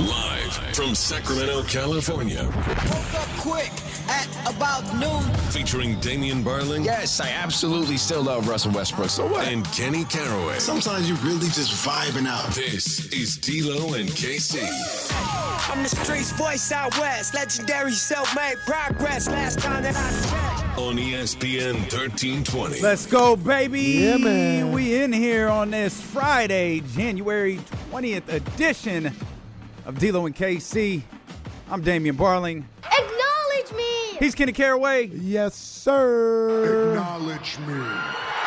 Live from Sacramento, California. Woke up quick at about noon. Featuring Damian Barling. Yes, I absolutely still love Russell Westbrook. So what? And Kenny Caraway. Sometimes you really just vibing out. This is D'Lo and KC. I'm the streets voice out west. Legendary self-made progress. Last time that I checked. On ESPN 1320. Let's go, baby. Yeah, man. We in here on this Friday, January 20th edition of D'Lo and KC. I'm Damian Barling. Acknowledge me! He's Kenny Caraway. Yes, sir. Acknowledge me.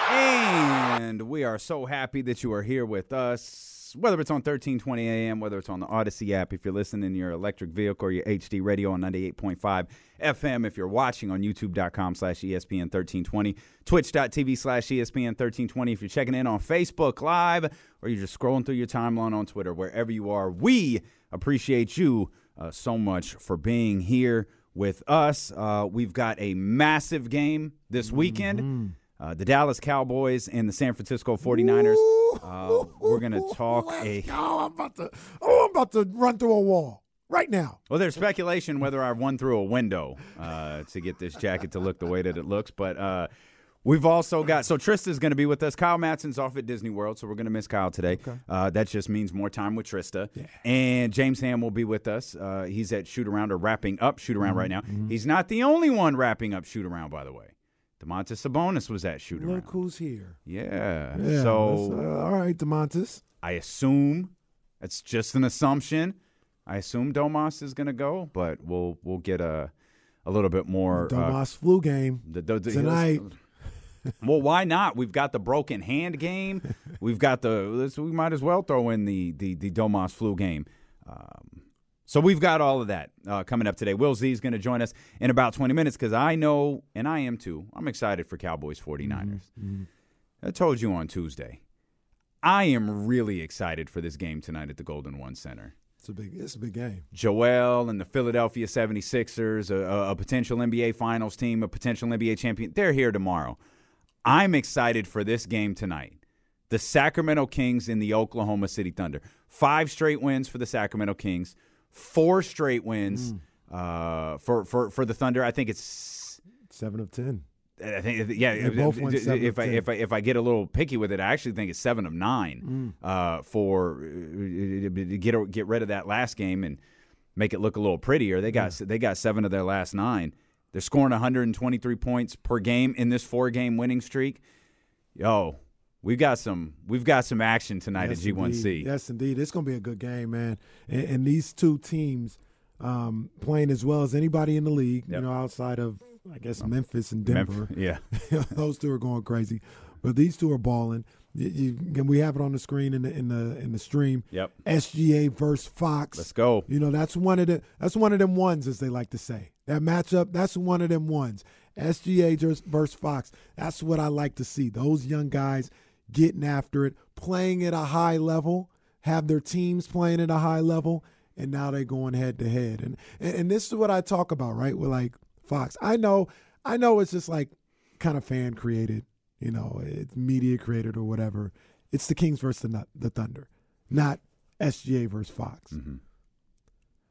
And we are so happy that you are here with us. Whether it's on 1320 AM, whether it's on the Odyssey app, if you're listening in your electric vehicle or your HD radio on 98.5 FM, if you're watching on youtube.com slash ESPN 1320, twitch.tv slash ESPN 1320, if you're checking in on Facebook Live, or you're just scrolling through your timeline on Twitter, wherever you are, we appreciate you uh, so much for being here with us. Uh, we've got a massive game this weekend. Uh, the Dallas Cowboys and the San Francisco 49ers. Uh, we're going to talk a. Oh, I'm about to. Oh, I'm about to run through a wall right now. Well, there's speculation whether I've run through a window uh, to get this jacket to look the way that it looks. But uh, we've also got. So Trista's going to be with us. Kyle Matson's off at Disney World, so we're going to miss Kyle today. Uh, that just means more time with Trista. And James Ham will be with us. Uh, he's at Shoot Around or wrapping up Shoot Around right now. He's not the only one wrapping up Shoot Around, by the way. Domantas Sabonis was at Shoot Around. Look who's here. Yeah. Yeah, so uh, all right, Domantas. I assume it's just an assumption. I assume Domas is going to go, but we'll we'll get a a little bit more. uh, Domas flu game the- the- the- tonight. Well, why not? We've got the broken hand game. We've got the. We might as well throw in the the the Domas flu game. Um, so we've got all of that uh, coming up today. Will Z is going to join us in about 20 minutes because I know, and I am too, I'm excited for Cowboys 49ers. I told you on Tuesday. I am really excited for this game tonight at the Golden One Center. It's a big. It's a big game. Joel and the Philadelphia 76ers, a, a, a potential NBA Finals team, a potential NBA champion, they're here tomorrow. I'm excited for this game tonight. The Sacramento Kings in the Oklahoma City Thunder. Five straight wins for the Sacramento Kings, four straight wins uh, for, for, for the Thunder. I think it's Seven of ten. I think yeah. They both went seven if of I 10. if I if I get a little picky with it, I actually think it's seven of nine uh, for uh, to get get rid of that last game and make it look a little prettier. They got they got seven of their last nine. They're scoring 123 points per game in this four game winning streak. Yo, we've got some we've got some action tonight Yes, at G1C. indeed. Yes, indeed. It's going to be a good game, man. And, and these two teams um, playing as well as anybody in the league. Yep. You know, outside of I guess Memphis and Denver. Memphis- yeah. those two are going crazy, but these two are balling. You, you, and we have it on the screen in the in the in the stream. Yep. SGA versus Fox. Let's go. You know that's one of the that's one of them ones as they like to say. That matchup that's one of them ones. SGA versus Fox. That's what I like to see. Those young guys getting after it, playing at a high level, have their teams playing at a high level, and now they're going head to head. And and, and this is what I talk about, right? With like Fox. I know I know it's just like kind of fan created, you know, it's media created or whatever. It's the Kings versus the, the Thunder, not SGA versus Fox. Mm-hmm.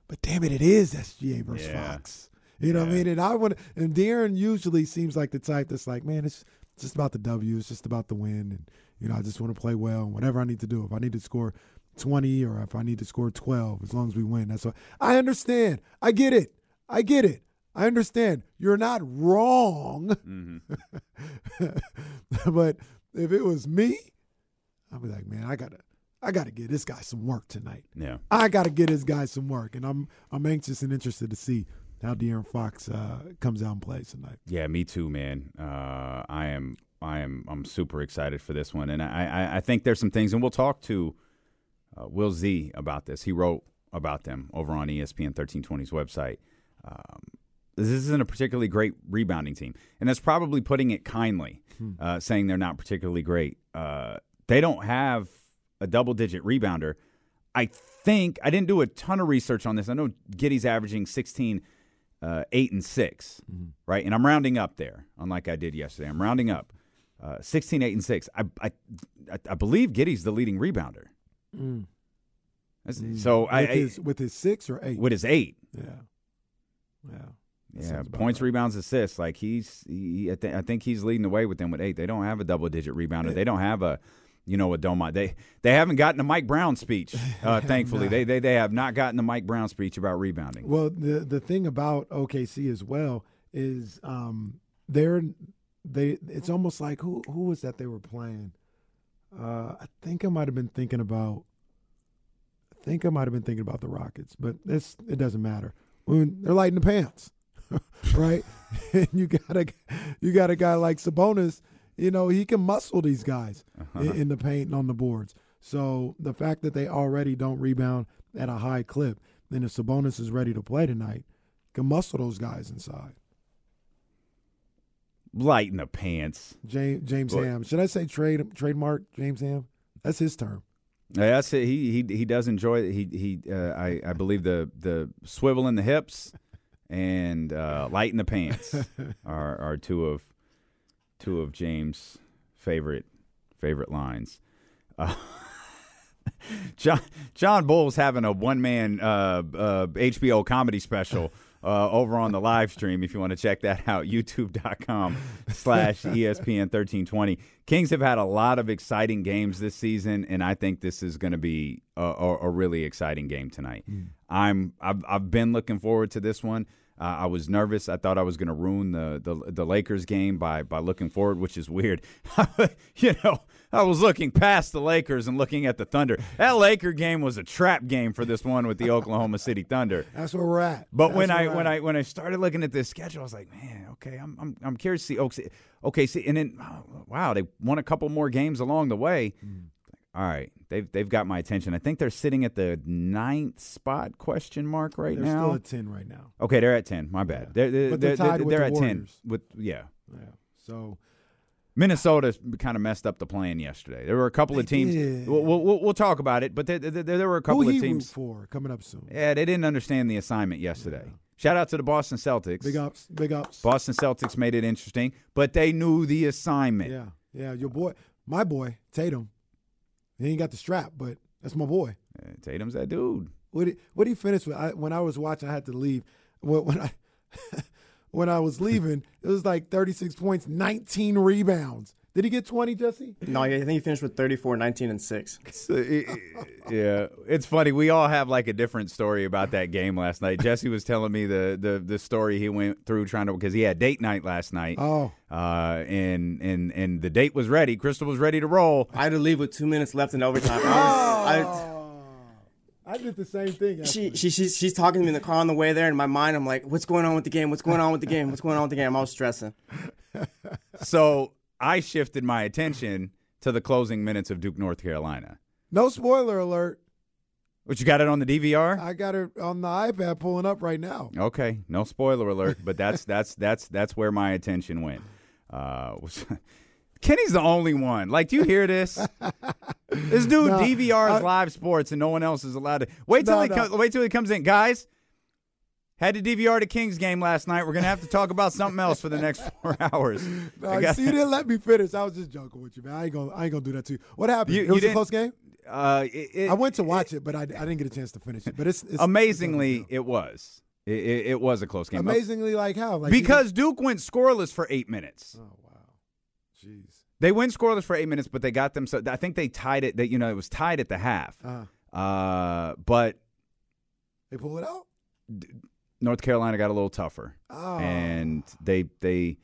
But damn it, it is SGA versus Yeah. Fox. You know what I mean? And I would, and De'Aaron usually seems like the type that's like, man, it's just about the W. It's just about the win, and you know, I just want to play well. And whatever I need to do, if I need to score twenty or if I need to score twelve, as long as we win, that's what I understand. I get it. I get it. I understand. You're not wrong. Mm-hmm. but if it was me, I'd be like, man, I gotta, I gotta get this guy some work tonight. Yeah. I got to get this guy some work, and I'm I'm anxious and interested to see how De'Aaron Fox uh, comes out and plays tonight. Yeah, me too, man. Uh, I am, I am, I'm super excited for this one, and I, I, I think there's some things, and we'll talk to uh, Will Z about this. He wrote about them over on ESPN 1320's website. Um, this isn't a particularly great rebounding team, and that's probably putting it kindly, uh, saying they're not particularly great. Uh, they don't have a double-digit rebounder. I think I didn't do a ton of research on this. I know Giddey's averaging 16, uh, eight and 6 right? And I'm rounding up there, unlike I did yesterday. I'm rounding up, uh, 16, eight and six. I, I, I- believe Giddey's the leading rebounder. That's- So I, with I his with his six or eight. with his eight. yeah, yeah, That Yeah, points, right. rebounds, assists. Like he's, he, I, th- I think he's leading the way with them with eight. They don't have a double digit rebounder. They don't have a, you know, a Domont. They they haven't gotten the Mike Brown speech. Uh, thankfully, they, they they have not gotten the Mike Brown speech about rebounding. Well, the the thing about OKC as well is um, they're they. It's almost like who who was that they were playing? Uh, I think I might have been thinking about. I think I might have been thinking about the Rockets, but it's it doesn't matter. When they're lighting the pants, right? and you got a you got a guy like Sabonis. You know he can muscle these guys in, in the paint and on the boards. So the fact that they already don't rebound at a high clip, then if Sabonis is ready to play tonight, can muscle those guys inside. Light in the pants. James James? Ham. Should I say trade trademark James Ham? That's his term. Yeah, That's it. He he he does enjoy it. He he. Uh, I I believe the the swivel in the hips and uh, light in the pants are are two of two of James' favorite favorite lines. Uh, John John Bull's having a one man uh, uh, HBO comedy special. Uh, over on the live stream, if you want to check that out, youtube.com slash ESPN 1320. Kings have had a lot of exciting games this season, and I think this is going to be a, a, a really exciting game tonight. I'm I've, I've been looking forward to this one. Uh, I was nervous. I thought I was going to ruin the, the the Lakers game by by looking forward, which is weird. you know, I was looking past the Lakers and looking at the Thunder. That Laker game was a trap game for this one with the Oklahoma City Thunder. That's where we're at. But That's when I when. I when I started looking at this schedule, I was like, man, okay, I'm I'm, I'm curious to see. Okay, see, and then oh, wow, they won a couple more games along the way. Mm. All right, they've they've got my attention. I think they're sitting at the ninth spot question mark right now. they're still at ten right now. okay, they're at ten. My bad. They're they're, But they're they're, tied with they're the at ten. Warriors. With yeah, Yeah. So Minnesota kind of messed up the plan yesterday. There were a couple of teams. We'll, we'll, we'll talk about it, but there, there, there were a couple of teams. for coming up soon? Yeah, they didn't understand the assignment yesterday. Shout out to the Boston Celtics. Big ups, big ups. Boston Celtics made it interesting, but they knew the assignment. Yeah, yeah. Your boy, my boy Tatum. He ain't got the strap, but that's my boy. Uh, Tatum's that dude. What did what he finished with? I, when I was watching, I had to leave. When, when I when I was leaving, it was like thirty six points, nineteen rebounds. Did he get twenty, Jesse? No, I think he finished with 34, 19, and 6. So, it- it- yeah, it's funny. We all have like a different story about that game last night. Jesse was telling me the the, the story he went through trying to because he had date night last night. Oh, Uh, and and and the date was ready. Crystal was ready to roll. I had to leave with two minutes left in overtime. I was, I did the same thing. I, she, she, she's, she's talking to me in the car on the way there. And in my mind, I'm like, what's going on with the game? What's going on with the game? What's going on with the game? I was stressing. So I shifted my attention to the closing minutes of Duke, North Carolina. no spoiler alert. But you got it on the DVR? I got it on the iPad pulling up right now. Okay, no spoiler alert, but that's that's that's that's where my attention went. Uh, was, Kenny's the only one. Like, do you hear this? this dude No, DVRs I- live sports, and no one else is allowed to. Wait till No, he no. comes. Wait till he comes in, guys. Had to DVR the Kings game last night. We're gonna have to talk about something else for the next four hours. No, I got- see, you didn't let me finish. I was just joking with you, man. I ain't gonna, I ain't gonna do that to you. What happened? You- it was a close game. uh, it- it- I went to watch it, but I, I didn't get a chance to finish it. But it's, it's amazingly, it's it was. It, it, it was a close game. amazingly like how? Like because Duke went scoreless for eight minutes. oh wow, jeez. They went scoreless for eight minutes, but they got them. So I think they tied it. That you know it was tied at the half. Uh, Uh, but they pull it out. North Carolina got a little tougher, Oh. and they they,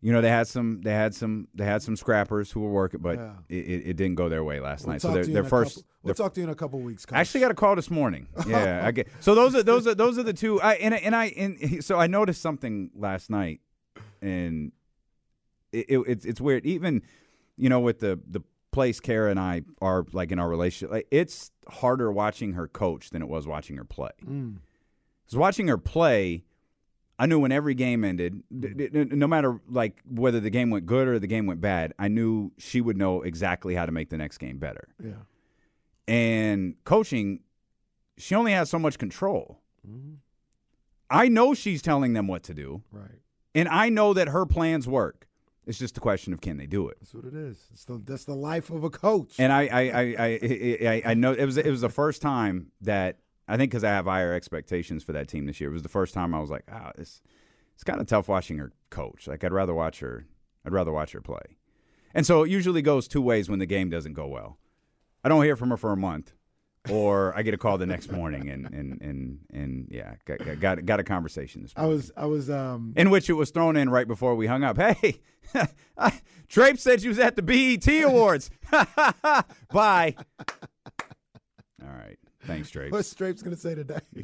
you know, they had some they had some they had some scrappers who were working, but Yeah. it, it, didn't go their way last We'll night. So their their first. couple- we'll their- talk to you in a couple weeks. Coach. I actually got a call this morning. Yeah, I get. So those are those are those are the two. I and and I and so I noticed something last night, and it, it, it's it's weird. Even you know with the the place Kara and I are like in our relationship, like it's harder watching her coach than it was watching her play. Mm. Because watching her play, I knew when every game ended, no matter like whether the game went good or the game went bad, I knew she would know exactly how to make the next game better. yeah. And coaching, she only has so much control. Mm-hmm. I know she's telling them what to do, Right. and I know that her plans work. It's just a question of can they do it. That's what it is. It's the, that's the life of a coach. And I, I, I, I, I, I know it was it was the first time that I think because I have higher expectations for that team this year. It was the first time I was like, ah, it's it's kind of tough watching her coach. Like I'd rather watch her. I'd rather watch her play. And so it usually goes two ways when the game doesn't go well. I don't hear from her for a month, or I get a call the next morning, and and and and yeah, got got, got a conversation this I was I was um in which it was thrown in right before we hung up. Hey, Trape said you was at the BET Awards. Bye. All right. Thanks, Trape. what's Strape's gonna say today?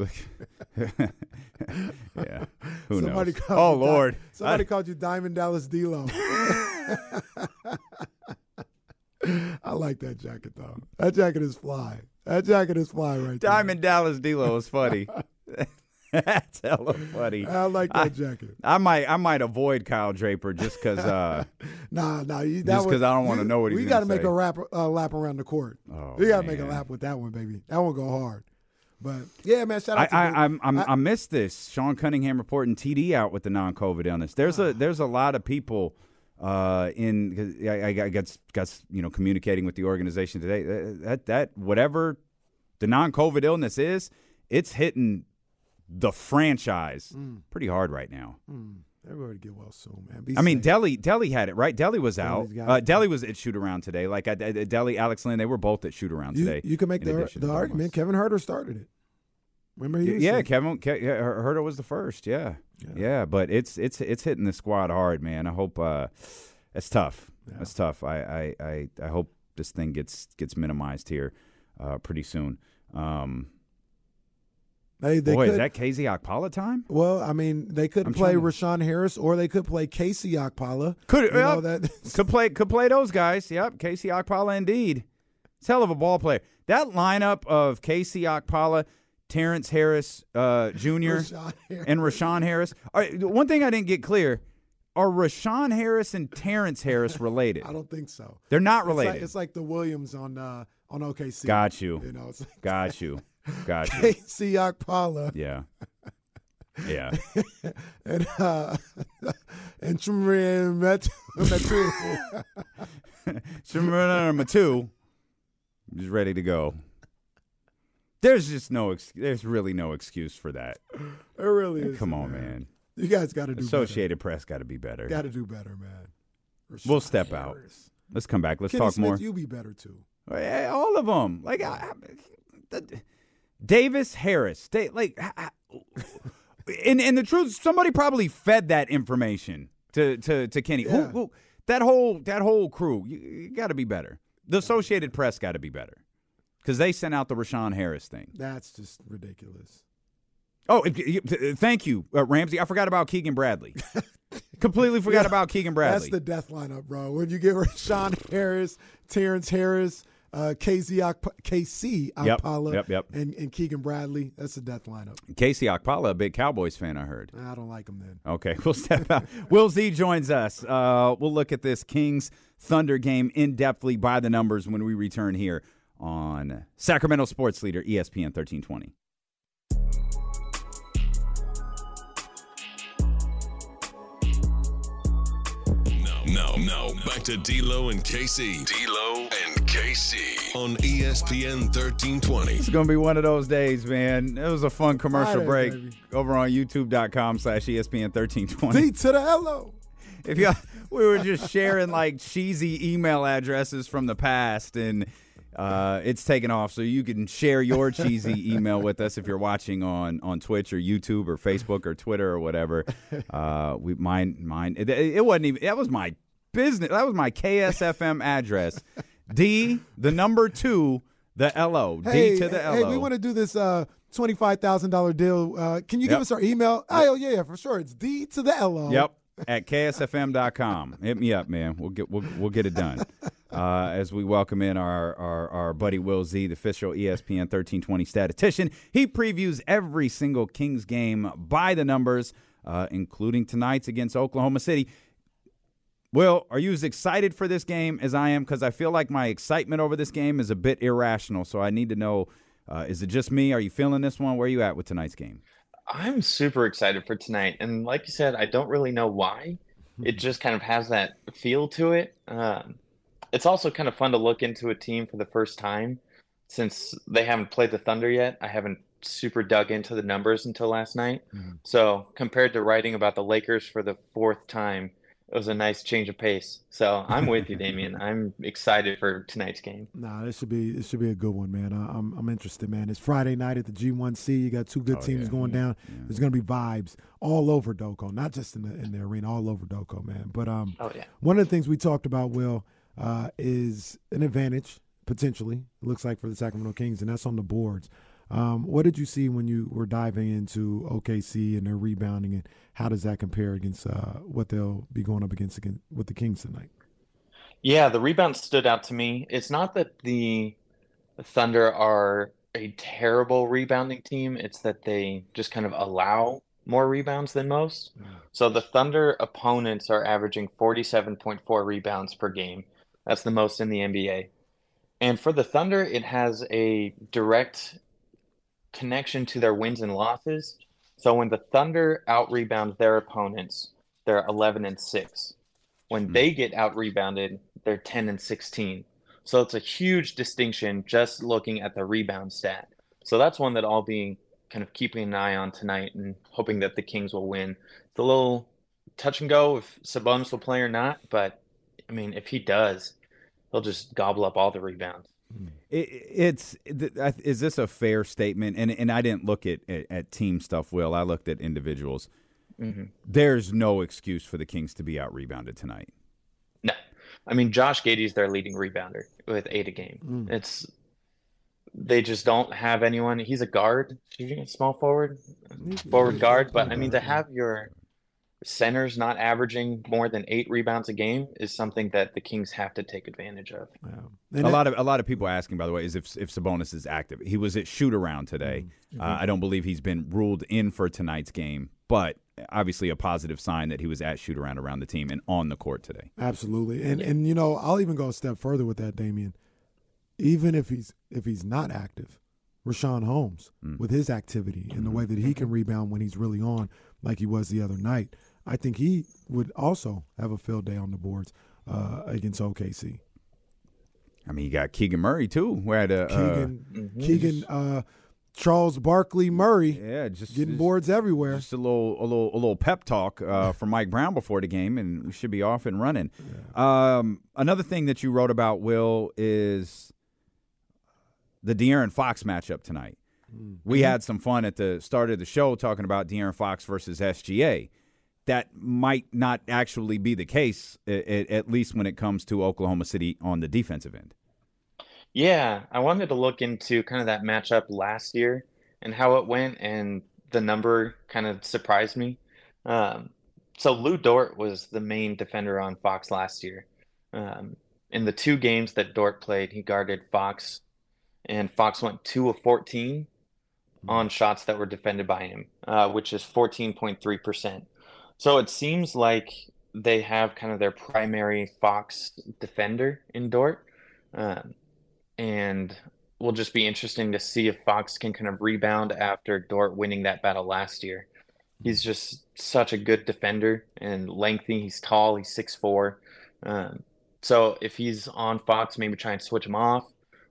yeah. Who somebody knows? called Oh you Di- Lord. somebody I- called you Diamond Dallas D'Lo. I like that jacket though. That jacket is fly. That jacket is fly right Diamond Dallas D'Lo is funny. That's hella funny. I like that jacket. I might I might avoid Kyle Draper just because uh, Nah, nah. You, that Just 'cause I don't wanna know what he's We gotta make a rap, uh, lap around the court. Oh, we gotta make a lap with that one, baby. That one go hard. But yeah, man. Shout I, out to I, I'm, I'm, I- I missed this. Sean Cunningham reporting TD out with the non-COVID illness. There's Ah. a there's a lot of people uh, in. I, I, I got got you know communicating with the organization today. That, that that whatever the non-COVID illness is, it's hitting the franchise Mm. pretty hard right now. Everybody get well soon, man. Be I mean, safe. Delly Delly had it right. Delly was out. Uh. Delly was at shoot around today. Like I, I- Delly, Alex Len, they were both at shoot around today. you can make the, the argument. Kevin Huerter started it. Remember he yeah, saying- Kevin Ke- yeah, Huerter was the first. Yeah. yeah, But it's it's it's hitting the squad hard, man. I hope uh, it's tough. It's tough. I, I I I hope this thing gets gets minimized here uh, pretty soon. Um, They, they boy, could, is that KZ Okpala time? well, I mean, they could I'm play to- Rashawn Harris or they could play KZ Okpala. Could you that? could play could play those guys. Yep, KZ Okpala indeed. It's hell of a ball player. That lineup of KZ Okpala, Terrence Harris uh, Jr. Rashawn Harris. and Rashawn Harris. Right, one thing I didn't get clear: Are Rashawn Harris and Terrence Harris related? I don't think so. They're not It's like, related. it's like the Williams on uh, on OKC. Got you. You know, it's like Got you. Got you. KZ Okpala Yeah. Yeah. and uh, and Metu. Metu. Chimezie Metu is ready to go. There's just no. Ex- there's really no excuse for that. It really is. Come on, man. You guys got to do Associated Press got to be better. Got to do better, man. We'll Rashawn step out. Let's come back. Let's Kenny talk Smith, more. You be better too. All of them. Like I, I- Davis Harris. They, like, and and the truth, somebody probably fed that information to to to Kenny. Yeah. who- that whole that whole crew. You, you got to be better. The Associated Press got to be better because they sent out the Rashawn Harris thing. That's just ridiculous. Oh, if- thank you, uh, Ramsey. I forgot about Keegan Bradley. Completely forgot Yeah, about Keegan Bradley. That's the death lineup, bro. When you get Rashawn Harris, Terrence Harris, uh, KC KC Yep, Okpala, yep, yep. And, and Keegan Bradley. That's the death lineup. KZ Okpala, a big Cowboys fan, I heard. I don't like him then. Okay, we'll step out. Will Z joins us. Uh, we'll look at this Kings Thunder game in depthly by the numbers when we return here on Sacramento Sports Leader ESPN 1320. Now, now, now, back to D'Lo and KC. D'Lo and KC on ESPN 1320. It's going to be one of those days, man. It was a fun commercial Friday, break baby. over on youtube.com slash E ESPN 1320. D to the hello. if you we were just sharing like cheesy email addresses from the past and uh, it's taken off so you can share your cheesy email with us if you're watching on on Twitch or YouTube or Facebook or Twitter or whatever. Uh, we mine mine it, it wasn't even that was my business that was my KSFM address. D the number 2 the LO Hey, D to the LO. hey, we want to do this uh, twenty-five thousand dollar deal. Uh, can you give us our email? Oh yeah, yeah, for sure. It's D to the LO. Yep. At ksfm.com. Hit me up, man. We'll get we'll, we'll get it done. Uh, as we welcome in our, our our buddy Will Z, the official ESPN 1320 statistician. He previews every single Kings game by the numbers, uh, including tonight's against Oklahoma City. Will, are you as excited for this game as I am? Because I feel like my excitement over this game is a bit irrational. So I need to know: uh, is it just me? Are you feeling this one? Where are you at with tonight's game? I'm super excited for tonight. And like you said, I don't really know why. it just kind of has that feel to it. Um, it's also kind of fun to look into a team for the first time since they haven't played the Thunder yet. I haven't super dug into the numbers until last night. Mm-hmm. So compared to writing about the Lakers for the fourth time, it was a nice change of pace. So I'm with you, Damien. I'm excited for tonight's game. Nah, this should be this should be a good one, man. I, I'm I'm interested, man. It's Friday night at the G1C. You got two good Oh, teams yeah. going down. There's gonna be vibes all over DOCO, not just in the in the arena, all over DOCO, man. But um, Oh yeah. one of the things we talked about, Will, uh, is an advantage potentially. It looks like for the Sacramento Kings, and that's on the boards. Um, what did you see when you were diving into OKC and their rebounding, and how does that compare against uh, what they'll be going up against against with the Kings tonight? Yeah, the rebound stood out to me. It's not that the Thunder are a terrible rebounding team, it's that they just kind of allow more rebounds than most. So the Thunder opponents are averaging 47.4 rebounds per game. That's the most in the NBA. And for the Thunder, it has a direct connection to their wins and losses. So when the Thunder out rebound their opponents, they're 11 and 6. When hmm. they get out rebounded, they're 10 and 16. So it's a huge distinction just looking at the rebound stat. So that's one that I'll be kind of keeping an eye on tonight and hoping that the Kings will win. It's a little touch and go if Sabonis will play or not, but I mean, if he does, he'll just gobble up all the rebounds. It, it's is this a fair statement? And and I didn't look at, at, at team stuff. Will I looked at individuals? There's no excuse for the Kings to be out rebounded tonight. No, I mean Josh Giddey's their leading rebounder with eight a game. It's they just don't have anyone. He's a guard, small forward, forward guard. But I mean to have your centers not averaging more than eight rebounds a game is something that the Kings have to take advantage of. And a lot of a lot of people asking, by the way, is if if Sabonis is active. He was at shoot around today. Mm-hmm. Uh, I don't believe he's been ruled in for tonight's game, but obviously a positive sign that he was at shoot around around the team and on the court today. Absolutely, and and you know I'll even go a step further with that, Damien. Even if he's if he's not active, Richaun Holmes with his activity and the way that he can rebound when he's really on, like he was the other night, I think he would also have a field day on the boards uh, against OKC. I mean, you got Keegan Murray too. Who had a uh, Keegan, Keegan, uh, Charles Barkley Murray, yeah, just getting just- boards everywhere. Just a little, a little, a little pep talk uh, from Mike Brown before the game, and we should be off and running. Um, another thing that you wrote about Will is the De'Aaron Fox matchup tonight. We had some fun at the start of the show talking about De'Aaron Fox versus SGA. That might not actually be the case, at, at least when it comes to Oklahoma City on the defensive end. Yeah, I wanted to look into kind of that matchup last year and how it went, and the number kind of surprised me. Um, so Lu Dort was the main defender on Fox last year. Um, in the two games that Dort played, he guarded Fox, and Fox went two of 14 on shots that were defended by him, uh, which is 14.3%. So it seems like they have kind of their primary Fox defender in Dort. Um, and will just be interesting to see if Fox can kind of rebound after Dort winning that battle last year. He's just such a good defender and lengthy. He's tall. He's 6'4". Um, so if he's on Fox, maybe try and switch him off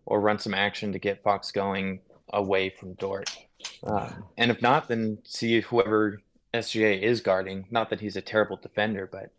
or run some action to get Fox going away from Dort. Um, and if not, then see whoever SGA is guarding. Not that he's a terrible defender, but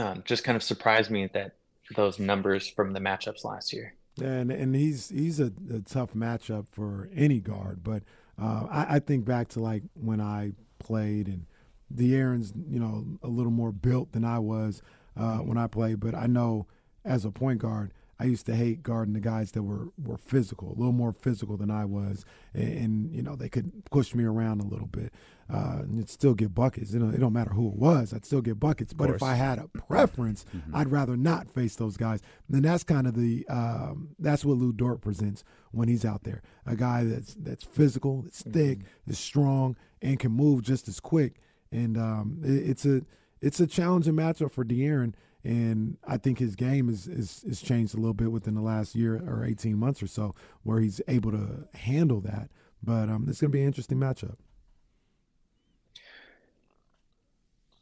um, just kind of surprised me that those numbers from the matchups last year. And and he's he's a, a tough matchup for any guard. But uh, I, I think back to like when I played and De'Aaron's you know a little more built than I was uh, when I played. But I know as a point guard, I used to hate guarding the guys that were were physical, a little more physical than I was, and, and you know they could push me around a little bit. Uh, and still get buckets. You know, it don't matter who it was, I'd still get buckets. But if. I had a preference, I'd rather not face those guys. And that's kind of the um, that's what Lu Dort presents when he's out there. A guy that's that's physical, that's thick, is strong, and can move just as quick. And um, it, it's a it's a challenging matchup for De'Aaron. And I think his game is, is is changed a little bit within the last year or eighteen months or so, where he's able to handle that. But um, it's going to be an interesting matchup.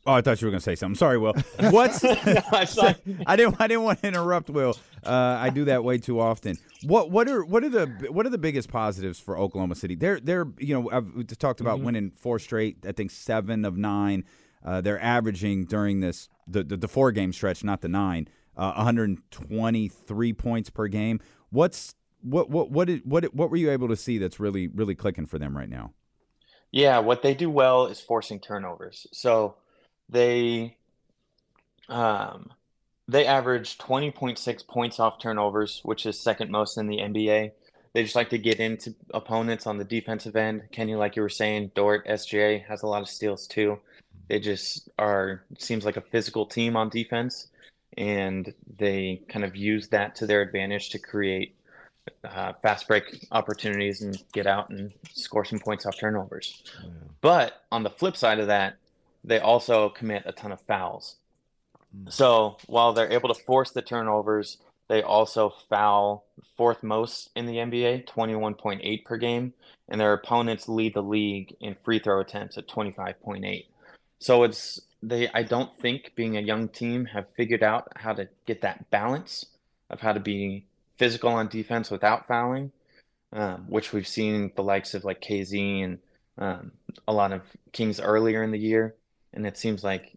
Oh, I thought you were going to say something. Sorry, Will. What's I I didn't I didn't want to interrupt Will. Uh, I do that way too often. What what are what are the what are the biggest positives for Oklahoma City? They're they're you know I've we just talked about winning four straight. I think seven of nine. Uh, they're averaging during this the, the the four game stretch, not the nine. Uh, 123 points per game. What's what what what did, what what were you able to see that's really really clicking for them right now? Yeah, what they do well is forcing turnovers. So they um they average 20.6 points off turnovers, which is second most in the NBA. They just like to get into opponents on the defensive end. Kenny, like you were saying, Dort, SGA has a lot of steals too. They just are seems like a physical team on defense, and they kind of use that to their advantage to create uh, fast break opportunities and get out and score some points off turnovers. But on the flip side of that, they also commit a ton of fouls. So while they're able to force the turnovers, they also foul fourth most in the NBA, 21.8 per game, and their opponents lead the league in free throw attempts at 25.8. So it's they I don't think being a young team have figured out how to get that balance of how to be physical on defense without fouling, um, which we've seen the likes of like KZ and um, a lot of Kings earlier in the year, and it seems like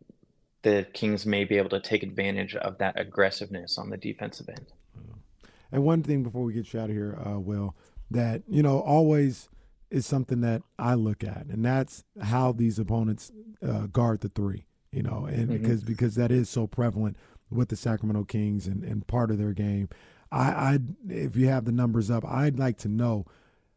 the Kings may be able to take advantage of that aggressiveness on the defensive end. And one thing before we get you out of here, uh, Will, that you know always is something that I look at, and that's how these opponents uh, guard the three. You know, and Mhm. because because that is so prevalent with the Sacramento Kings and, and part of their game. I, I if you have the numbers up, I'd like to know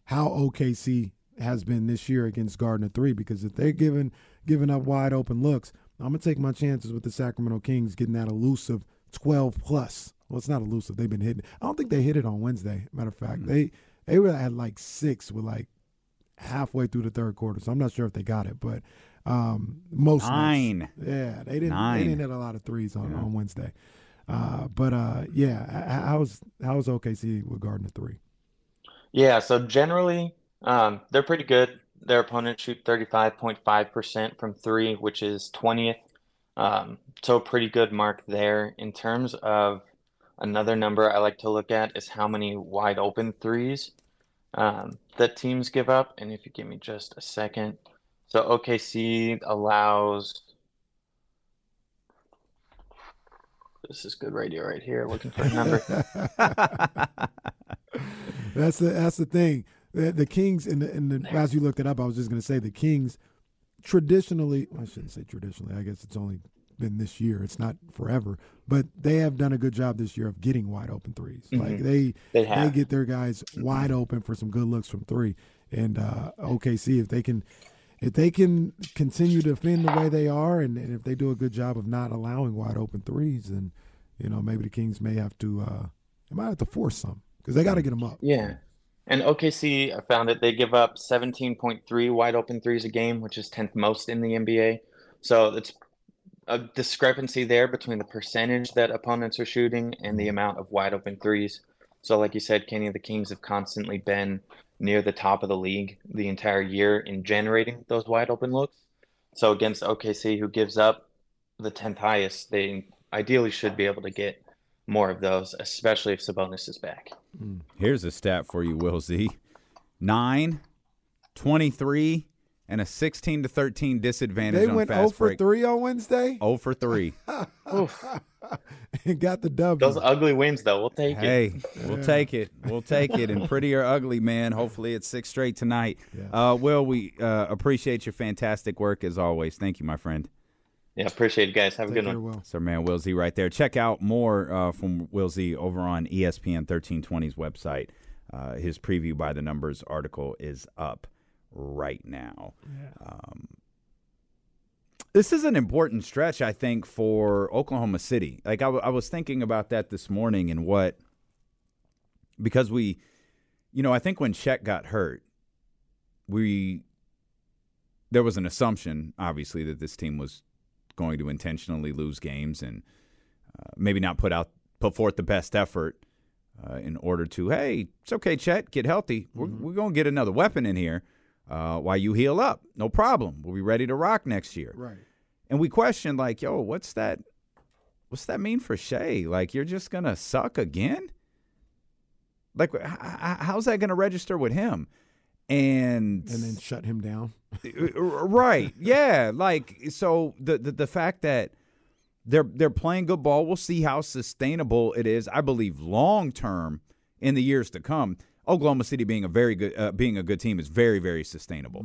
how OKC has been this year against Gardner three because if they're giving giving up wide open looks, I'm gonna take my chances with the Sacramento Kings getting that elusive 12 plus. Well, it's not elusive. They've been hitting. I don't think they hit it on Wednesday. Matter of fact, they they were at like six with like halfway through the third quarter. So I'm not sure if they got it, but um, most nights- Nine. yeah, they didn't. Nine. They didn't hit a lot of threes on, Yeah. on Wednesday. Uh, but uh, yeah, h- how was how was OKC with the three? Yeah, so generally, um, they're pretty good. Their opponents shoot 35.5% from three, which is 20th. Um, so a pretty good mark there. In terms of another number I like to look at is how many wide open threes um, that teams give up. And if you give me just a second. So OKC allows, this is good radio right here, looking for a number. That's the that's the thing. The, the Kings and the, and the, as you looked it up, I was just going to say the Kings traditionally. I shouldn't say traditionally. I guess it's only been this year. It's not forever, but they have done a good job this year of getting wide open 3s Like Mhm. they They have. get their guys wide open for some good looks from three. And uh, OKC, if they can, if they can continue to defend the way they are, and, and if they do a good job of not allowing wide open threes, then you know maybe the Kings may have to, uh, they might have to force some because they got to get them up. Yeah. And OKC, I found that they give up 17.3 wide open threes a game, which is 10th most in the NBA. So it's a discrepancy there between the percentage that opponents are shooting and the mm-hmm. amount of wide open threes. So, like you said, Kenny, the Kings have constantly been near the top of the league the entire year in generating those wide open looks. So, against OKC, who gives up the 10th highest, they ideally should be able to get more of those, especially if Sabonis is back. Mm. Here's a stat for you, Will Z. 9, 23, and a 16 to 13 disadvantage They on went fast 0 for break. 3 on Wednesday 0 for 3. and got the W. Those ugly wins, though, we'll take it. Hey, we'll take it. We'll take it. And pretty or ugly, man. Hopefully it's six straight tonight. Uh, Will, we uh, appreciate your fantastic work as always. Thank you, my friend. Yeah, appreciate it, guys. Have a good care, one. Will. Sir Man Will Z right there. Check out more uh, from Will Z over on ESPN 1320's website. Uh, his preview by the numbers article is up right now. Um, this is an important stretch, I think, for Oklahoma City. Like I, w- I was thinking about that this morning and what because we, you know, I think when Chet got hurt, we there was an assumption, obviously, that this team was going to intentionally lose games and uh, maybe not put out put forth the best effort uh, in order to hey it's okay Chet get healthy we're, we're going to get another weapon in here uh, while you heal up no problem we'll be ready to rock next year Right. and we questioned like, yo, what's that? What's that mean for Shai? Like, you're just gonna suck again? Like, how's that gonna register with him? And and then shut him down. right, yeah. Like, so the, the the fact that they're they're playing good ball, we'll see how sustainable it is. I believe long term in the years to come, Oklahoma City being a very good uh, being a good team is very very sustainable.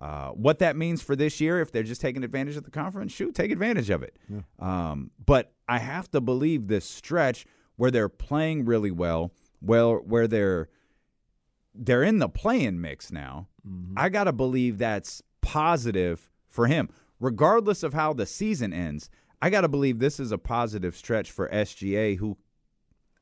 Uh, what that means for this year, if they're just taking advantage of the conference, shoot, take advantage of it. Um, but I have to believe this stretch where they're playing really well, well, where they're they're in the playing mix now. I got to believe that's positive for him, regardless of how the season ends. I got to believe this is a positive stretch for SGA, who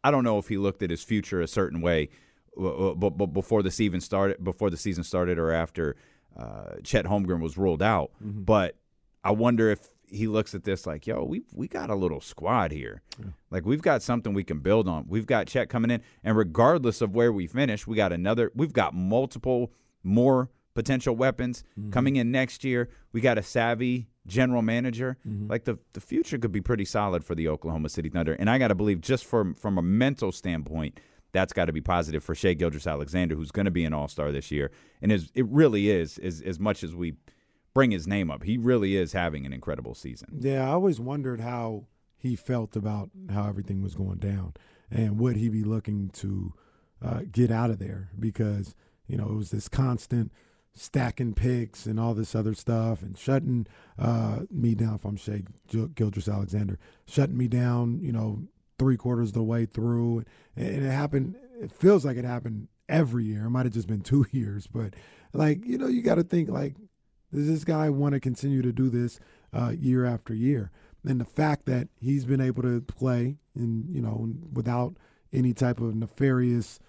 I don't know if he looked at his future a certain way, but, before the season started, before the season started, or after uh, Chet Holmgren was ruled out. Mm-hmm. But I wonder if he looks at this like, "Yo, we we got a little squad here. Like we've got something we can build on. We've got Chet coming in, and regardless of where we finish, we got another. We've got multiple more potential weapons mm-hmm. coming in next year. We got a savvy general manager. Mm-hmm. Like the the future could be pretty solid for the Oklahoma City Thunder. And I got to believe, just from from a mental standpoint, that's got to be positive for Shai Gilgeous-Alexander, who's going to be an All Star this year. And it really is is as much as we bring his name up, he really is having an incredible season. Yeah, I always wondered how he felt about how everything was going down and would he be looking to uh, get out of there because, you know, it was this constant stacking picks and all this other stuff and shutting uh, me down, if I'm Shai Gil- Gilgeous-Alexander, shutting me down, you know, three quarters of the way through. And it happened, it feels like it happened every year. It might have just been two years, but like, you know, you got to think like, does this guy want to continue to do this uh, year after year? And the fact that he's been able to play and you know without any type of nefarious,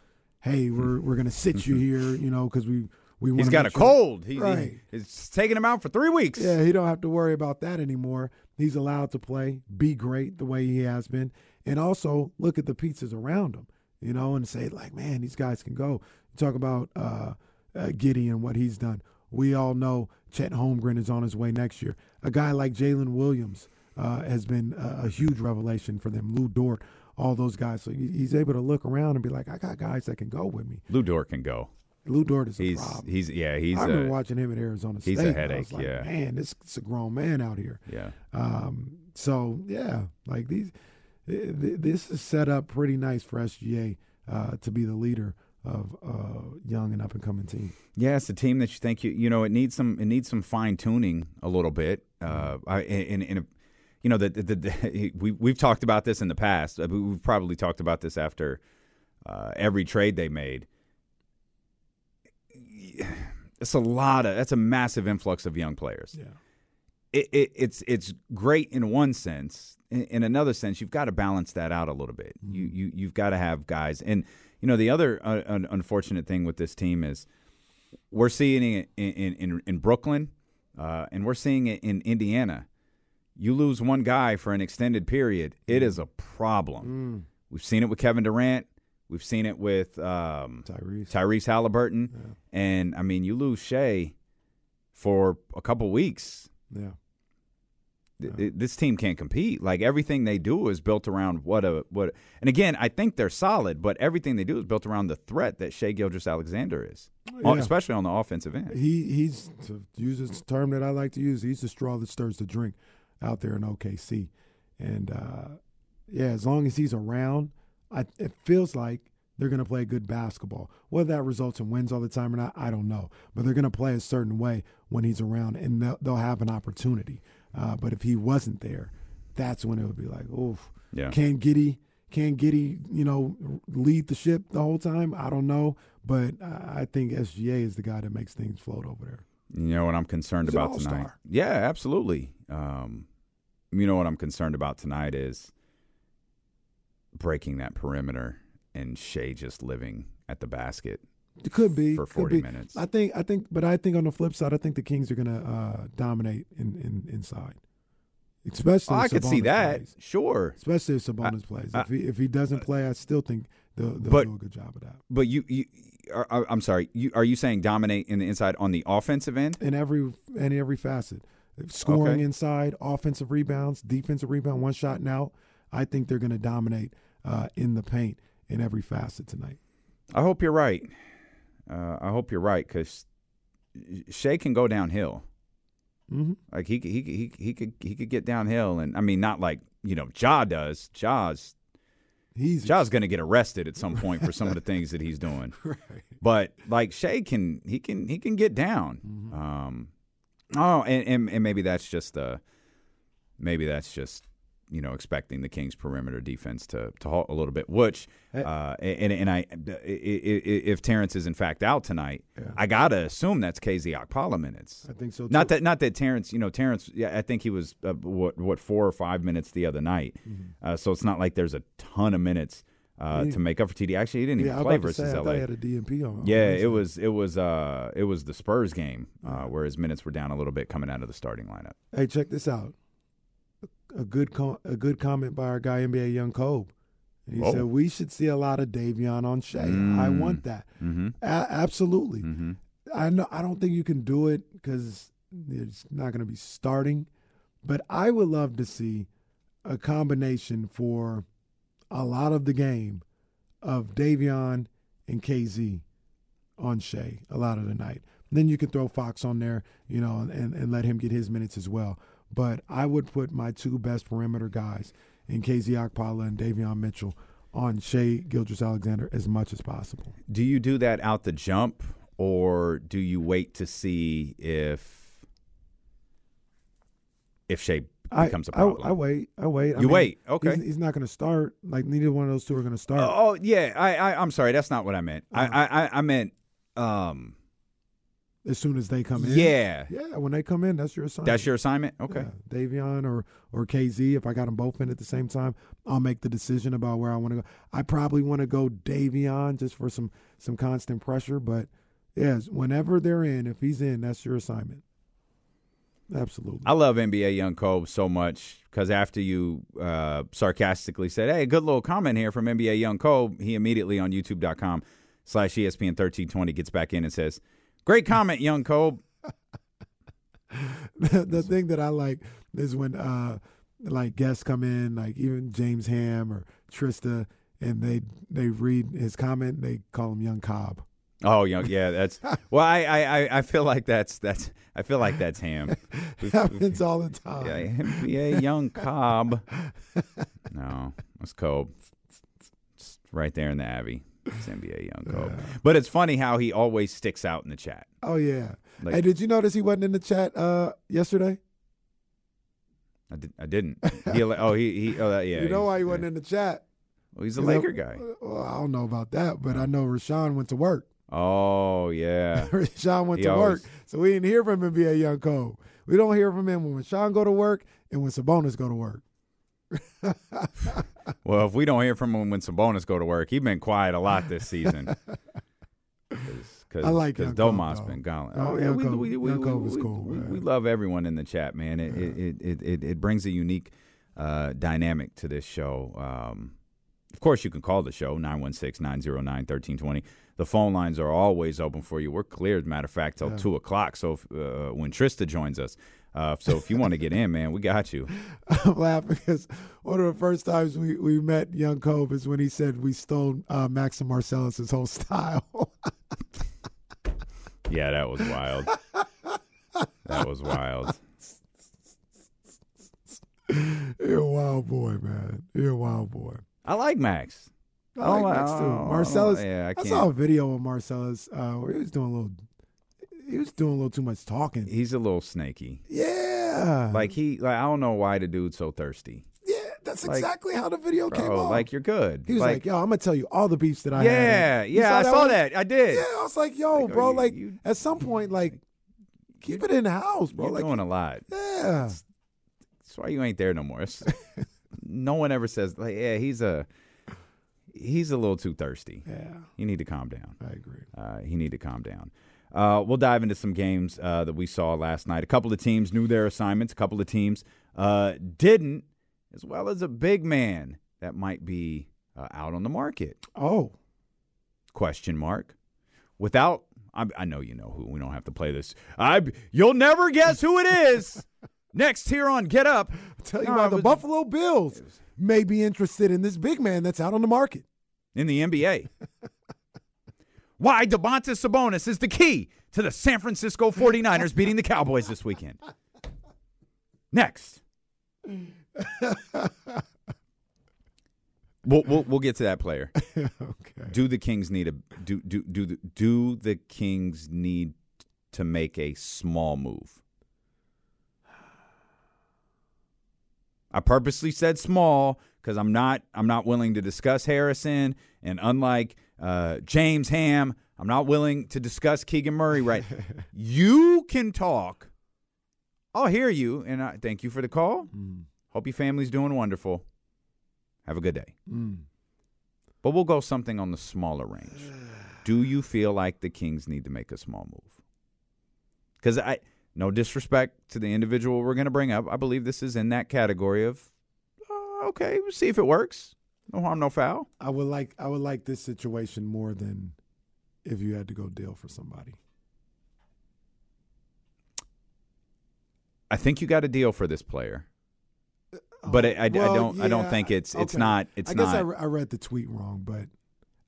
hey, we're we're gonna sit you here, you know, because we we He's got a sure- cold. He, right? he, it's taking him out for three weeks. Yeah, he don't have to worry about that anymore. He's allowed to play, be great the way he has been, and also look at the pizzas around him, you know, and say like, man, these guys can go. Talk about uh, uh, Giddey and what he's done. We all know Chet Holmgren is on his way next year. A guy like Jalen Williams uh, has been a, a huge revelation for them. Lu Dort, all those guys. So he's able to look around and be like, I got guys that can go with me. Lu Dort can go. Lu Dort is a He's problem. he's yeah he's I remember a, watching him at Arizona State. he's a headache, like, yeah. man, this is a grown man out here. yeah. Um, so yeah, like these, th- th- this is set up pretty nice for SGA uh, to be the leader of a young and up and coming team. Yeah, it's a team that you think you you know it needs some it needs some fine tuning a little bit. Uh, I and, and you know the, the, the we we've talked about this in the past. Uh, we- We've probably talked about this after uh, every trade they made. It's a lot of that's a massive influx of young players. Yeah. It, it, it's it's great in one sense. In, in another sense, you've got to balance that out a little bit. You you you've got to have guys, and you know the other uh, un- unfortunate thing with this team is we're seeing it in in, in, in Brooklyn, uh, and we're seeing it in Indiana. You lose one guy for an extended period, it is a problem. We've seen it with Kevin Durant. We've seen it with um, Tyrese. Tyrese Halliburton, and I mean, you lose Shai for a couple weeks. Yeah. Th- th- This team can't compete. Like everything they do is built around what a what. And again, I think they're solid, but everything they do is built around the threat that Shai Gilgeous-Alexander is, Yeah. especially on the offensive end. He he's to use a term that I like to use. He's the straw that stirs the drink out there in OKC, and uh, yeah, as long as he's around, I, it feels like they're going to play good basketball. Whether that results in wins all the time or not, I don't know. But they're going to play a certain way when he's around, and they'll, they'll have an opportunity. Uh, but if he wasn't there, that's when it would be like, oof. Yeah. Can Giddey can Giddey you know lead the ship the whole time? I don't know, but I think SGA is the guy that makes things float over there. You know what I'm concerned He's about tonight? Yeah, absolutely. Um, you know what I'm concerned about tonight is breaking that perimeter and Shai just living at the basket. It could be For 40 be. minutes. I think. I think. But I think on the flip side, I think the Kings are going to uh, dominate in, in inside, especially. Oh, I could see that. plays. Sure. Especially if Sabonis plays. I- if he if he doesn't play, I still think they'll, they'll But- do a good job of that But you, you are- I'm sorry. You are you saying dominate in the inside on the offensive end? in every in every facet. Scoring Okay. inside, offensive rebounds, defensive rebound, one shot and out. I think they're going to dominate uh, in the paint in every facet tonight. I hope you're right. Uh, I hope you're right because Shai can go downhill. Mm-hmm. Like he could- he he he could he could get downhill, and I mean not like you know Ja does. Ja's He's Ja's going to get arrested at some point for some of the things that he's doing. right. But like Shai can he can he can get down. Mm-hmm. Um, oh, and, and and maybe that's just uh maybe that's just you know expecting the Kings perimeter defense to to halt a little bit. Which uh and and I if Terrence is in fact out tonight, I gotta assume that's KZ Okpala minutes. I think so. Too. Not that not that Terrence, you know, Terrence. Yeah, I think he was uh, what what four or five minutes the other night. Mm-hmm. Uh, so it's not like there's a ton of minutes uh, to make up for TD. Actually, he didn't Yeah, even play versus say, I LA. had a DNP on. on Yeah, it was it was uh it was the Spurs game uh, where his minutes were down a little bit coming out of the starting lineup. Hey, check this out. A good com- a good comment by our guy NBA Young Kobe. He Whoa. said we should see a lot of Davion on Shai. I want that. Mm-hmm. A- absolutely. Mm-hmm. I know. I don't think you can do it because it's not going to be starting. But I would love to see a combination for a lot of the game of Davion and KZ on Shai a lot of the night. Then you can throw Fox on there, you know, and, and let him get his minutes as well. But I would put my two best perimeter guys in KZ Okpala and Davion Mitchell on Shai Gilgeous-Alexander as much as possible. Do you do that out the jump, or do you wait to see if if Shai becomes a I, problem? I, I wait. I wait. I You mean, wait, okay. He's, he's not going to start. Like neither one of those two are going to start. Oh, oh, yeah, I, I I'm sorry, that's not what I meant. Uh-huh. I, I I I meant um as soon as they come in. yeah. Yeah. When they come in, that's your assignment. That's your assignment. Okay. Yeah, Davion or or KZ. If I got them both in at the same time, I'll make the decision about where I want to go. I probably want to go Davion just for some some constant pressure. But yes, whenever they're in, if he's in, that's your assignment. Absolutely. I love NBA Young Kobe so much because after you uh, sarcastically said, "Hey, good little comment here from NBA Young Kobe," he immediately on YouTube.com slash ESPN thirteen twenty gets back in and says, "Great comment, Young Kobe." the, the thing that I like is when uh like guests come in, like even James Ham or Trista, and they they read his comment, they call him Young Cobb. Oh, young, yeah, that's well. I, I, I- feel like that's that's I feel like that's Ham. Happens all the time. Yeah, Young Cobb. No, it's Kobe. It's right there in the Abbey. It's NBA Young Kobe. But it's funny how he always sticks out in the chat. Oh yeah. Like- hey, did you notice he wasn't in the chat uh yesterday? I, did, I didn't. He, oh, he, he oh, that, yeah. you know why he wasn't in the chat? Well, he's a Laker I- guy. Well, I don't know about that, but I know Rashawn went to work. Oh, yeah. Rashawn went He to always- work, so we didn't hear from NBA Young Cole. We don't hear from him when Rashawn go to work and when Sabonis go to work. Well, if we don't hear from him when Sabonis go to work, he's been quiet a lot this season. Because I like because Domas been gone. Oh, Oh, yeah, we, we, we, we, we- cool, we, we love everyone in the chat, man. It it, it, it, brings a unique uh, dynamic to this show. Um, of course, you can call the show 916-909-1320. The phone lines are always open for you. We're clear, as a matter of fact, till two o'clock. So if, uh, when Trista joins us, uh, so if you want to get in, man, we got you. I'm laughing because one of the first times we, we met Young Cove is when he said we stole uh, and Marcellus's whole style. Yeah, that was wild. that was wild. You're a wild boy, man. You're a wild boy. I like Max. I like Oh, Max too. oh, Marcellus. yeah, I I, saw a video of Marcellus uh, where he was doing a little. He was doing a little too much talking. He's a little snaky. Yeah, Like he, like I don't know why the dude's so thirsty. yeah. That's like, exactly how the video came Bro, off. like you're good. he was like, "Yo, I'm gonna tell you all the beefs that I had." yeah, You yeah, I saw one? that. I did. Yeah, I was like, "Yo, Like, oh, bro, you- like you- at some point, like keep it in the house, bro. You're like, doing a lot. yeah, That's why you ain't there no more. It's- no one ever says like, yeah, he's a, he's a little too thirsty. yeah. You need to calm down. I agree. Uh, he need to calm down. Uh, we'll dive into some games uh, that we saw last night. A couple of teams knew their assignments. A couple of teams uh, didn't, as well as a big man that might be uh, out on the market. Oh, Question mark. Without, I, I know you know who. We don't have to play this. I, you'll never guess who it is. Next here on Get Up. I'll tell you No, why the was- Buffalo Bills may be interested in this big man that's out on the market. in the NBA. Why Domantas Sabonis is the key to the San Francisco 49ers beating the Cowboys this weekend. Next. We'll, we'll, we'll get to that player. okay. Do the Kings need a do do do the, do the Kings need to make a small move? I purposely said small because I'm not I'm not willing to discuss Harrison, and unlike uh, James Ham, I'm not willing to discuss Keegan Murray. Right? you can talk. I'll hear you, and I thank you for the call. Hope your family's doing wonderful. Have a good day. Mm. But we'll go something on the smaller range. Do you feel like the Kings need to make a small move? Because I, no disrespect to the individual we're going to bring up, I believe this is in that category of, uh, okay, we'll see if it works. No harm, no foul. I would like I would like this situation more than if you had to go deal for somebody. I think you got a deal for this player, but I, I, I Well, don't. I don't think it's it's okay. not. It's I guess I, not. re- I read the tweet wrong, but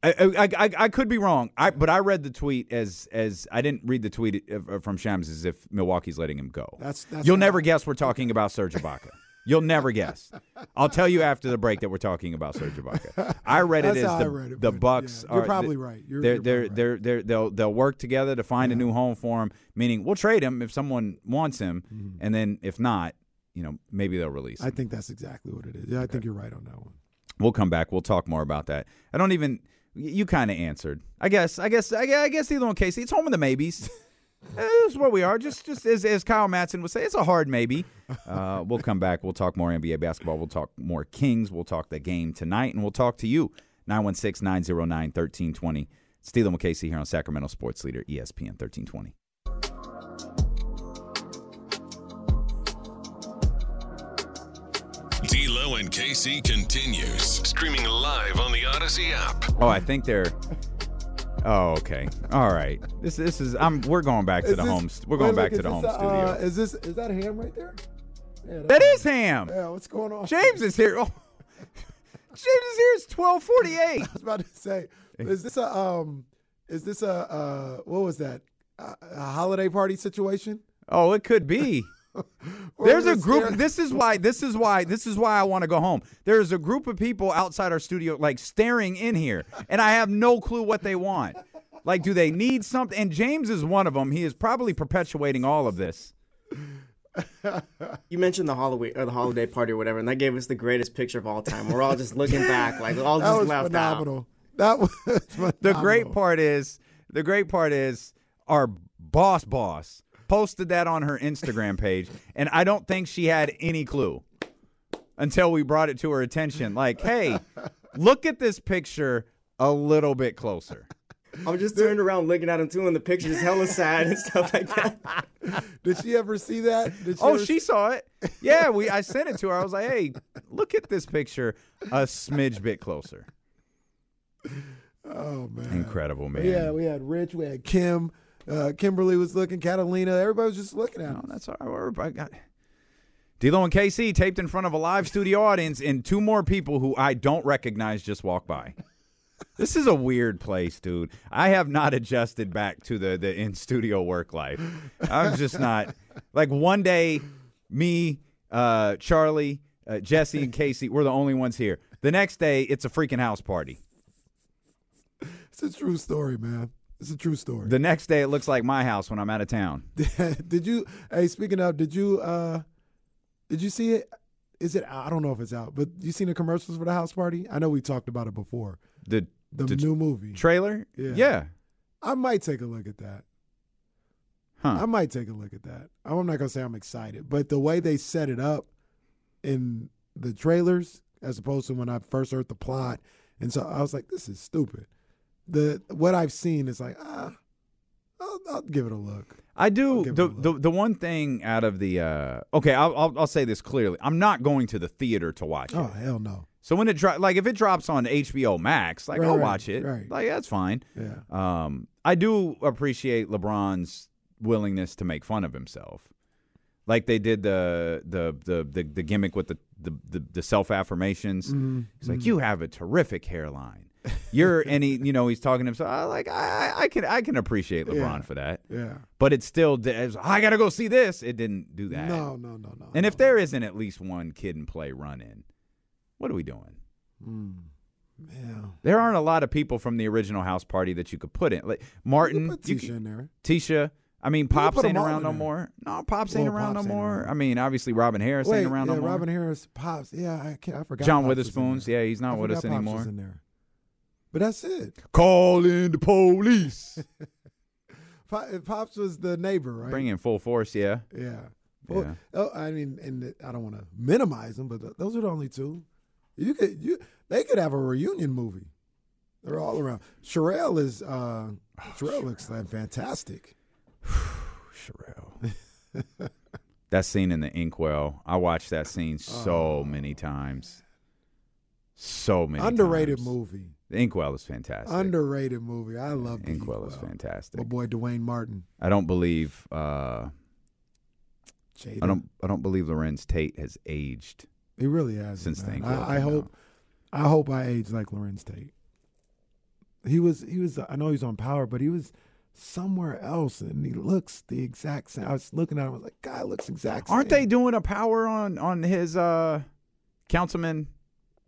I, I, I, I could be wrong. I but I read the tweet as as I didn't read the tweet uh, from Shams as if Milwaukee's letting him go. that's that's You'll never guess we're talking about Serge Ibaka. You'll never guess. I'll tell you after the break that we're talking about Serge Ibaka. I read it as the, read it, the Bucks yeah, you're are probably th- right. You're- they're you're they're probably they're they're they'll they'll work together to find a new home for him. Meaning we'll trade him if someone wants him, mm-hmm. and then if not, you know maybe they'll release him. I think that's exactly what it is. Yeah, I think you're right on that one. We'll come back. We'll talk more about that. I don't even. You kind of answered. I guess. I guess. I guess. I guess either one, Casey. It's home of the maybes. This is where we are. Just, just as, as Kyle Matson would say, it's a hard maybe. Uh, we'll come back. We'll talk more NBA basketball. We'll talk more Kings. We'll talk the game tonight, and we'll talk to you. 916 909 1320. Steele and Casey here on Sacramento Sports Leader, ESPN 1320. D'Lo and KC continues. Streaming live on the Odyssey app. Oh, I think they're. Oh, okay. All right. This, this is. I'm. We're going back to Is the this- home. We're going back to the home a, studio. Uh, is this is that ham right there? Yeah, that is Ham. Yeah, what's going on? James is here. Oh. James is here. It's twelve forty eight. I was about to say, is this a um, is this a uh, what was that? A, a holiday party situation? Oh, it could be. Or There's a group. staring- This is why. This is why. This is why I want to go home. There's a group of people outside our studio, like staring in here, and I have no clue what they want. Like, do they need something? And James is one of them. He is probably perpetuating all of this. You mentioned the Halloween or the holiday party or whatever, and that gave us the greatest picture of all time. We're all just looking back, like all just That just was left phenomenal. That was The great part is the great part is our boss boss posted that on her Instagram page, and I don't think she had any clue until we brought it to her attention. Like, hey, look at this picture a little bit closer. I'm just turning around looking at him too, and the picture is hella sad and stuff like that. Did she ever see that? Did she Oh, ever she saw it. Yeah, we. I sent it to her. I was like, hey, look at this picture a smidge bit closer. Oh man, Incredible, man. Yeah, we had Rich, we had Kim, uh, Kimberly was looking, Catalina. Everybody was just looking at No, that's all right. Everybody got D'Lo and KC taped in front of a live studio audience, and two more people who I don't recognize just walk by. This is a weird place, dude. I have not adjusted back to the the in studio work life. I'm just not like one day, me, uh, Charlie, uh, Jesse, and Casey, we're the only ones here. The next day, it's a freaking house party. It's a true story, man. It's a true story. The next day, it looks like my house when I'm out of town. did you? Hey, speaking of, did you? uh Did you see it? Is it? I don't know if it's out, but you seen the commercials for the house party? I know we talked about it before. The The, the new movie. trailer, Yeah. yeah. I might take a look at that. Huh. I might take a look at that. I'm not gonna say I'm excited, but the way they set it up in the trailers, as opposed to when I first heard the plot, and so I was like, "This is stupid." The what I've seen is like, ah, I'll, I'll give it a look. I do. The, the the one thing out of the uh, okay, I'll, I'll I'll say this clearly. I'm not going to the theater to watch Oh it. Oh hell no! So when it dro- like if it drops on HBO Max, like Right, I'll right, watch it. right. Like that's fine. Yeah, Um, I do appreciate LeBron's willingness to make fun of himself. like they did the the the the, the gimmick with the the, the, the self affirmations. Mm-hmm. He's like, you have a terrific hairline. You're and he, you know, he's talking to himself. Uh, I like, I, I can, I can appreciate LeBron Yeah. for that. Yeah. But it still, did- I gotta go see this. It didn't do that. No, no, no, no. And no. if there isn't at least one Kid 'n Play run in, what are we doing? Hmm. yeah. There aren't a lot of people from the original house party that you could put in. Like Martin, You put Tisha could- in there. Tisha. I mean, Pops ain't around no more. No, Pops ain't around Pops no ain't more. around. I mean, obviously Robin Harris Wait, ain't around yeah, no more. Robin Harris, Pops. Yeah, I can't. I forgot. John Pops Witherspoon's. Yeah, he's not I with us Pops anymore. But that's it. Call in the police. Pops was the neighbor, right? Bring in full force. Yeah. Yeah. Well, Yeah. oh, I mean, and I don't want to minimize them, but those are the only two. You could, you, they could have a reunion movie. They're all around. Sherelle is, uh, Sherelle looks like fantastic. Sherelle. that scene in the inkwell. I watched that scene so many times. So many. Underrated times. movie. The inkwell is fantastic. Underrated movie. I love the inkwell is fantastic. My boy Duane Martin. I don't believe. Uh, Jada. I don't. I don't believe Larenz Tate has aged. He really has. Since man. the Inkwell I, I hope. out. I hope I age like Larenz Tate. He was. He was. I know he's on Power, but he was somewhere else, and he looks the exact same. I was looking at him. I was like, "Guy looks exact." Aren't same. they doing a power on on his uh, councilman?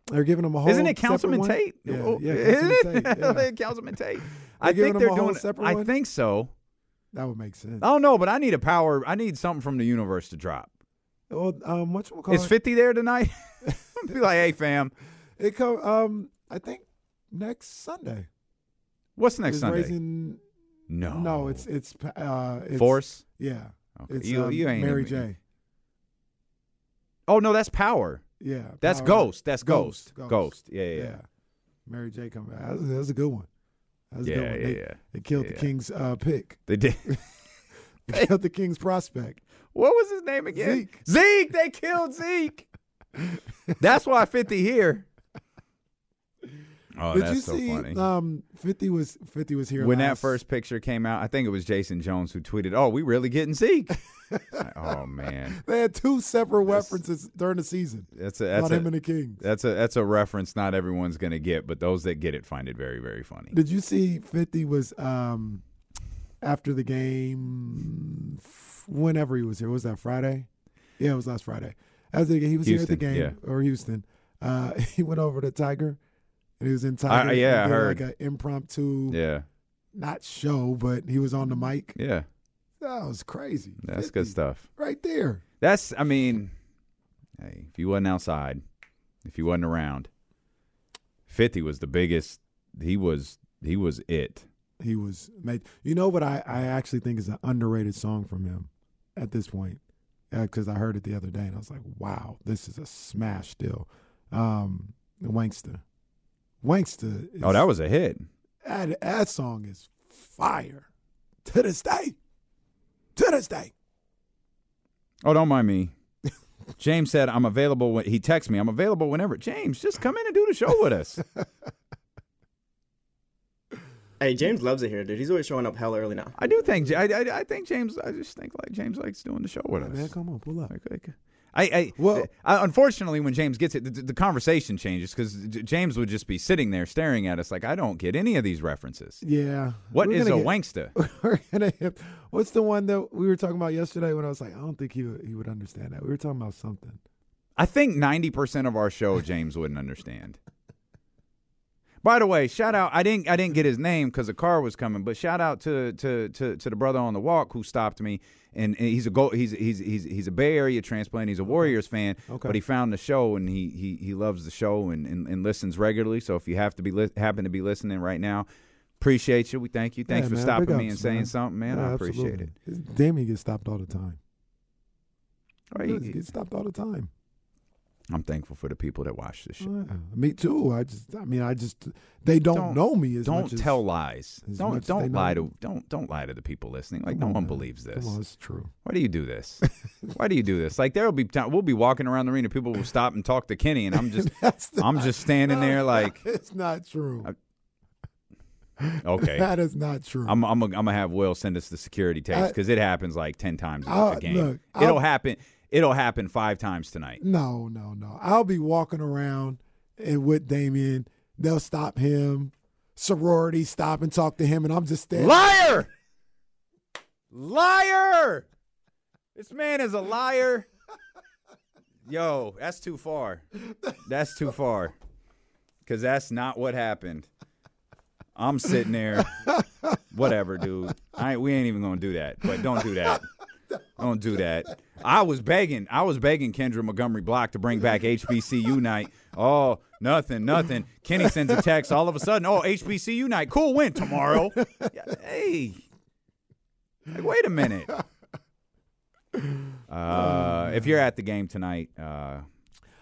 They're giving them a whole. Isn't it Councilman? Tate? Yeah, Oh, yeah, Councilman? Tate. yeah. Councilman Tate. I think they're doing. separate I one? think so. That would make sense. I don't know, but I need a power. I need something from the universe to drop. Well, um, what you call Is it? Fifty there tonight? Be like, hey, fam, It come. Um, I think next Sunday. what's next Sunday? Raising, no, no, it's it's uh, it's, Force. Yeah, Okay. You- um, you ain't Mary J. Oh no, that's Power. Yeah, That's Power- Ghost. That's Ghost. Ghost. Ghost. Yeah, yeah, yeah. Yeah, Mary J. Come back. That's, that's a good one. That's a Yeah, good one. yeah, they, yeah. they killed Yeah. the King's uh, pick. They did. They killed the King's prospect. What was his name again? Zeke. Zeke. They killed Zeke. that's why Fifty here. Oh, Did that's you so see? funny. Um, Fifty was Fifty was here when that last- first picture came out, I think it was Jason Jones who tweeted, "Oh, we really getting Zeke." Oh man, They had two separate That's- references during the season that's a that's about him and the Kings. that's a that's a reference not everyone's gonna get, but those that get it find it very very funny. Did you see 50 was um after the game whenever he was here? Was that Friday? Yeah, it was last Friday. After the game, he was here at the Houston, game or Houston. Uh he went over to Tiger and he was in I- yeah, I heard. like an impromptu Yeah, not show, but he was on the mic. yeah, That was crazy. that's good stuff. Right there. That's I mean, hey, if you wasn't outside, if you wasn't around, Fifty was the biggest. He was he was it. He was made. You know what I, I actually think is an underrated song from him at this point because I heard it the other day and I was like, wow, this is a smash still. Um, Wanksta, Wanksta. Is, Oh, that was a hit. that, that song is fire to this day. To this day. Oh, don't mind me. James said I'm available. When, he texts me. I'm available whenever. James, just come in and do the show with us. Hey, James loves it here, dude. He's always showing up hell early now. I do think I, I, I think James. I just think like James likes doing the show with us. Man, come on, pull up. Like, like, I, I, Well- I, unfortunately, when James gets it, the, the conversation changes because James would just be sitting there staring at us like, I don't get any of these references. Yeah. What is a gonna get- Wanksta? We're gonna hit- what's the one that we were talking about yesterday when I was like, I don't think he he would understand that. We were talking about something. I think 90% of our show James wouldn't understand. By the way, shout out I didn't I didn't get his name cuz a car was coming, but shout out to to to to the brother on the walk who stopped me and, and he's a go he's he's he's he's a Bay Area transplant, he's a Warriors fan, Okay. but he found the show and he he he loves the show and and, and listens regularly. So if you have to be li- happen to be listening right now, appreciate you. We thank you. Thanks Yeah, for man, stopping me and saying man. something, man. Yeah, I appreciate absolutely. it. Damien gets stopped all the time. Right, He gets stopped all the time. I'm thankful for the people that watch this show. Yeah, me too. I just, I mean, I just, they don't, Don't- know me as don't much as- tell lies. as Don't much as they don't lie to don't don't lie to the people listening. Like Come no on, one man. believes this. Come on, it's true. Why do you do this? Why do you do this? Like there will be time we'll be walking around the arena, people will stop and talk to Kenny, and I'm just That's I'm just standing no, there like it's not true. I- Okay. that is not true. I'm I'm gonna I'm gonna have Will send us the security tapes uh, because it happens like ten times a- uh, a game. look, it'll I'll- happen. It'll happen five times tonight. no, no, no. I'll be walking around and with Damien. They'll stop him. Sorority stop and talk to him, and I'm just there. Liar! Liar! This man is a liar. Yo, that's too far. That's too far. Cause that's not what happened. I'm sitting there. Whatever, dude. I ain't, we ain't even gonna do that. But don't do that. Don't do that. I was begging. I was begging Kendra Montgomery Block to bring back HBCU night. Oh, nothing, nothing. Kenny sends a text. All of a sudden, oh, HBCU night. Cool win tomorrow. Hey, like, wait a minute. Uh, if you're at the game tonight, uh,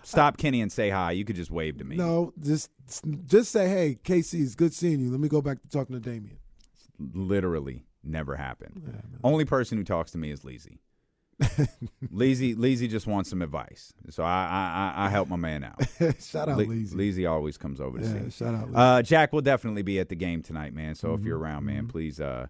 stop Kenny and say hi. You could just wave to me. No, just just say, "Hey, KC, it's good seeing you." Let me go back to talking to Damien. Literally never happened. Only person who talks to me is Leezy. Leezy, Leezy just wants some advice, so I I, I, help my man out. shout out, Le- Leezy. Leezy always comes over to Yeah, see. shout out. Uh, Jack will definitely be at the game tonight, man. So if you're Mm-hmm, around, man, please uh,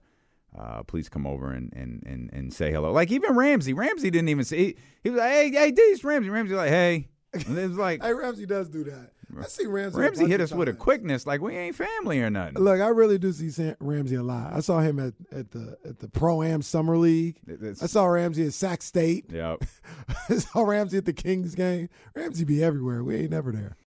uh, please come over and, and and and say hello. Like even Ramsey, Ramsey didn't even say he, he was like, hey hey, D's Ramsey, Ramsey like hey, and it was like Hey, Ramsey does do that. I see Ramsey. Ramsey hit us with a quickness like we ain't family or nothing. Look, I really do see Sam- Ramsey a lot. I saw him at, at the at the Pro Am Summer League. It's- I saw Ramsey at Sac State. Yep. I saw Ramsey at the Kings game. Ramsey be everywhere. We ain't never there.